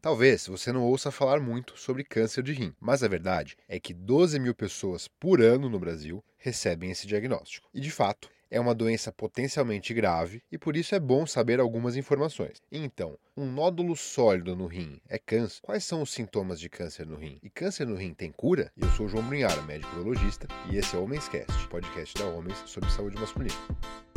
Talvez você não ouça falar muito sobre câncer de rim, mas a verdade é que 12 mil pessoas por ano no Brasil recebem esse diagnóstico. E de fato, é uma doença potencialmente grave e por isso é bom saber algumas informações. Então, um nódulo sólido no rim é câncer? Quais são os sintomas de câncer no rim? E câncer no rim tem cura? Eu sou João Brunhara, médico urologista, e esse é o Homenscast, podcast da Homens sobre saúde masculina.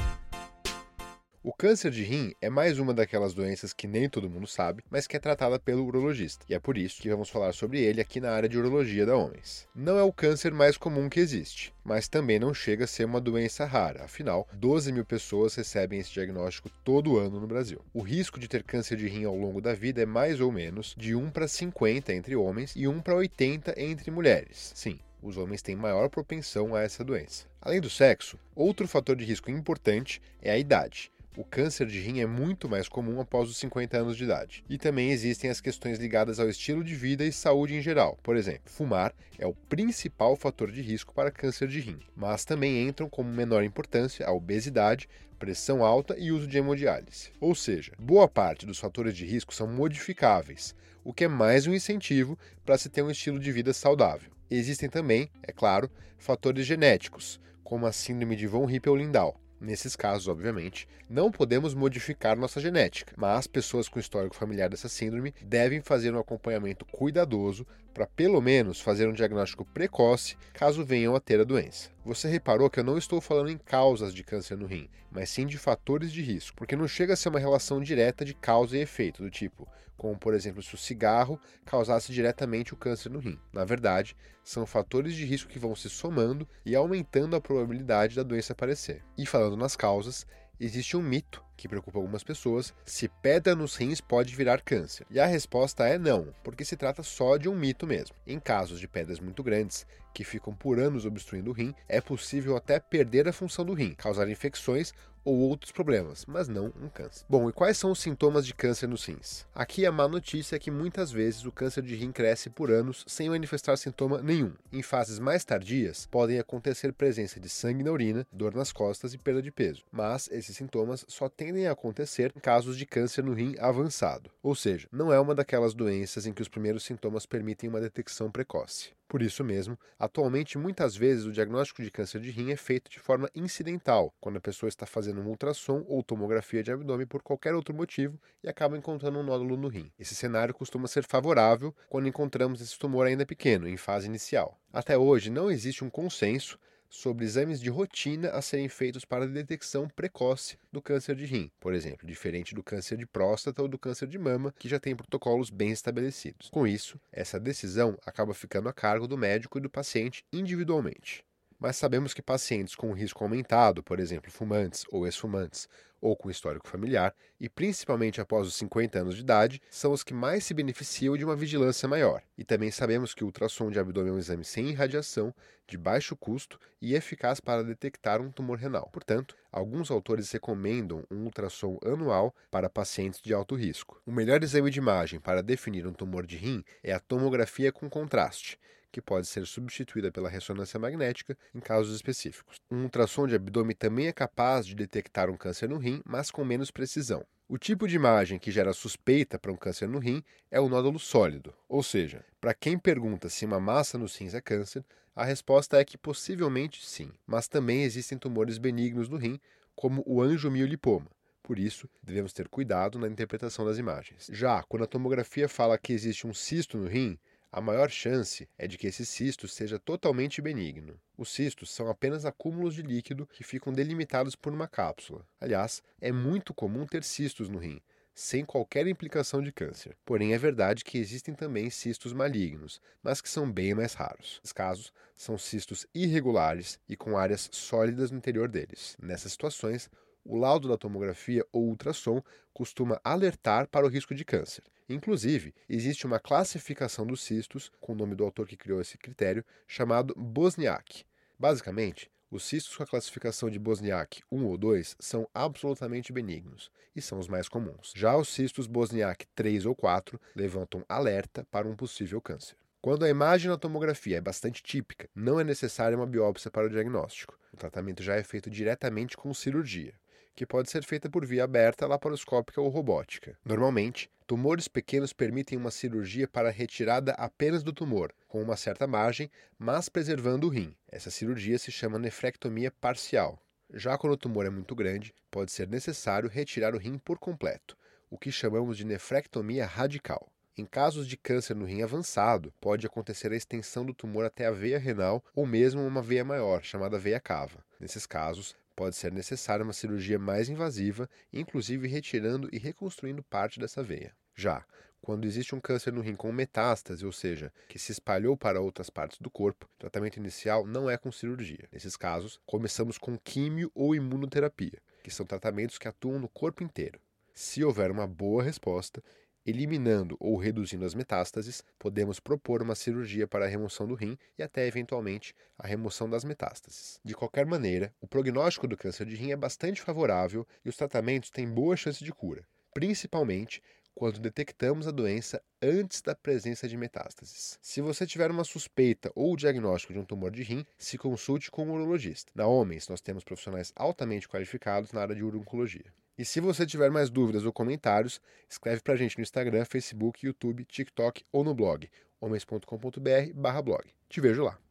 O câncer de rim é mais uma daquelas doenças que nem todo mundo sabe, mas que é tratada pelo urologista. E é por isso que vamos falar sobre ele aqui na área de urologia da Homens. Não é o câncer mais comum que existe, mas também não chega a ser uma doença rara. Afinal, 12 mil pessoas recebem esse diagnóstico todo ano no Brasil. O risco de ter câncer de rim ao longo da vida é mais ou menos de 1 para 50 entre homens e 1 para 80 entre mulheres. Sim, os homens têm maior propensão a essa doença. Além do sexo, outro fator de risco importante é a idade o câncer de rim é muito mais comum após os 50 anos de idade. E também existem as questões ligadas ao estilo de vida e saúde em geral. Por exemplo, fumar é o principal fator de risco para câncer de rim, mas também entram como menor importância a obesidade, pressão alta e uso de hemodiálise. Ou seja, boa parte dos fatores de risco são modificáveis, o que é mais um incentivo para se ter um estilo de vida saudável. Existem também, é claro, fatores genéticos, como a síndrome de von Hippel-Lindau, Nesses casos, obviamente, não podemos modificar nossa genética, mas pessoas com histórico familiar dessa síndrome devem fazer um acompanhamento cuidadoso para pelo menos fazer um diagnóstico precoce caso venham a ter a doença. Você reparou que eu não estou falando em causas de câncer no rim, mas sim de fatores de risco, porque não chega a ser uma relação direta de causa e efeito, do tipo, como por exemplo se o cigarro causasse diretamente o câncer no rim. Na verdade, são fatores de risco que vão se somando e aumentando a probabilidade da doença aparecer. E falando nas causas, existe um mito que preocupa algumas pessoas, se pedra nos rins pode virar câncer. E a resposta é não, porque se trata só de um mito mesmo. Em casos de pedras muito grandes, que ficam por anos obstruindo o rim, é possível até perder a função do rim, causar infecções ou outros problemas, mas não um câncer. Bom, e quais são os sintomas de câncer nos rins? Aqui a má notícia é que muitas vezes o câncer de rim cresce por anos sem manifestar sintoma nenhum. Em fases mais tardias, podem acontecer presença de sangue na urina, dor nas costas e perda de peso, mas esses sintomas só tendem a acontecer em casos de câncer no rim avançado, ou seja, não é uma daquelas doenças em que os primeiros sintomas permitem uma detecção precoce. Por isso mesmo, atualmente muitas vezes o diagnóstico de câncer de rim é feito de forma incidental, quando a pessoa está fazendo um ultrassom ou tomografia de abdômen por qualquer outro motivo e acaba encontrando um nódulo no rim. Esse cenário costuma ser favorável quando encontramos esse tumor ainda pequeno, em fase inicial. Até hoje não existe um consenso sobre exames de rotina a serem feitos para detecção precoce do câncer de rim, por exemplo, diferente do câncer de próstata ou do câncer de mama, que já tem protocolos bem estabelecidos. Com isso, essa decisão acaba ficando a cargo do médico e do paciente individualmente mas sabemos que pacientes com risco aumentado, por exemplo, fumantes ou ex-fumantes, ou com histórico familiar, e principalmente após os 50 anos de idade, são os que mais se beneficiam de uma vigilância maior. E também sabemos que o ultrassom de abdômen é um exame sem irradiação, de baixo custo e eficaz para detectar um tumor renal. Portanto, alguns autores recomendam um ultrassom anual para pacientes de alto risco. O melhor exame de imagem para definir um tumor de rim é a tomografia com contraste que pode ser substituída pela ressonância magnética em casos específicos. Um ultrassom de abdômen também é capaz de detectar um câncer no rim, mas com menos precisão. O tipo de imagem que gera suspeita para um câncer no rim é o nódulo sólido, ou seja, para quem pergunta se uma massa nos rins é câncer, a resposta é que possivelmente sim, mas também existem tumores benignos no rim, como o angiomiolipoma. Por isso, devemos ter cuidado na interpretação das imagens. Já quando a tomografia fala que existe um cisto no rim, a maior chance é de que esse cisto seja totalmente benigno. Os cistos são apenas acúmulos de líquido que ficam delimitados por uma cápsula. Aliás, é muito comum ter cistos no rim, sem qualquer implicação de câncer. Porém, é verdade que existem também cistos malignos, mas que são bem mais raros. Os casos são cistos irregulares e com áreas sólidas no interior deles. Nessas situações, o laudo da tomografia ou ultrassom costuma alertar para o risco de câncer. Inclusive, existe uma classificação dos cistos, com o nome do autor que criou esse critério, chamado Bosniak. Basicamente, os cistos com a classificação de Bosniak 1 ou 2 são absolutamente benignos e são os mais comuns. Já os cistos Bosniak 3 ou 4 levantam alerta para um possível câncer. Quando a imagem na tomografia é bastante típica, não é necessária uma biópsia para o diagnóstico. O tratamento já é feito diretamente com cirurgia. Que pode ser feita por via aberta, laparoscópica ou robótica. Normalmente, tumores pequenos permitem uma cirurgia para retirada apenas do tumor, com uma certa margem, mas preservando o rim. Essa cirurgia se chama nefrectomia parcial. Já quando o tumor é muito grande, pode ser necessário retirar o rim por completo, o que chamamos de nefrectomia radical. Em casos de câncer no rim avançado, pode acontecer a extensão do tumor até a veia renal ou mesmo uma veia maior, chamada veia cava. Nesses casos, pode ser necessária uma cirurgia mais invasiva, inclusive retirando e reconstruindo parte dessa veia. Já quando existe um câncer no rim com metástase, ou seja, que se espalhou para outras partes do corpo, o tratamento inicial não é com cirurgia. Nesses casos, começamos com químio ou imunoterapia, que são tratamentos que atuam no corpo inteiro. Se houver uma boa resposta, Eliminando ou reduzindo as metástases, podemos propor uma cirurgia para a remoção do rim e até eventualmente a remoção das metástases. De qualquer maneira, o prognóstico do câncer de rim é bastante favorável e os tratamentos têm boa chance de cura, principalmente quando detectamos a doença antes da presença de metástases. Se você tiver uma suspeita ou diagnóstico de um tumor de rim, se consulte com um urologista. Na Homens, nós temos profissionais altamente qualificados na área de urologia. E se você tiver mais dúvidas ou comentários, escreve pra gente no Instagram, Facebook, YouTube, TikTok ou no blog homens.com.br/blog. Te vejo lá.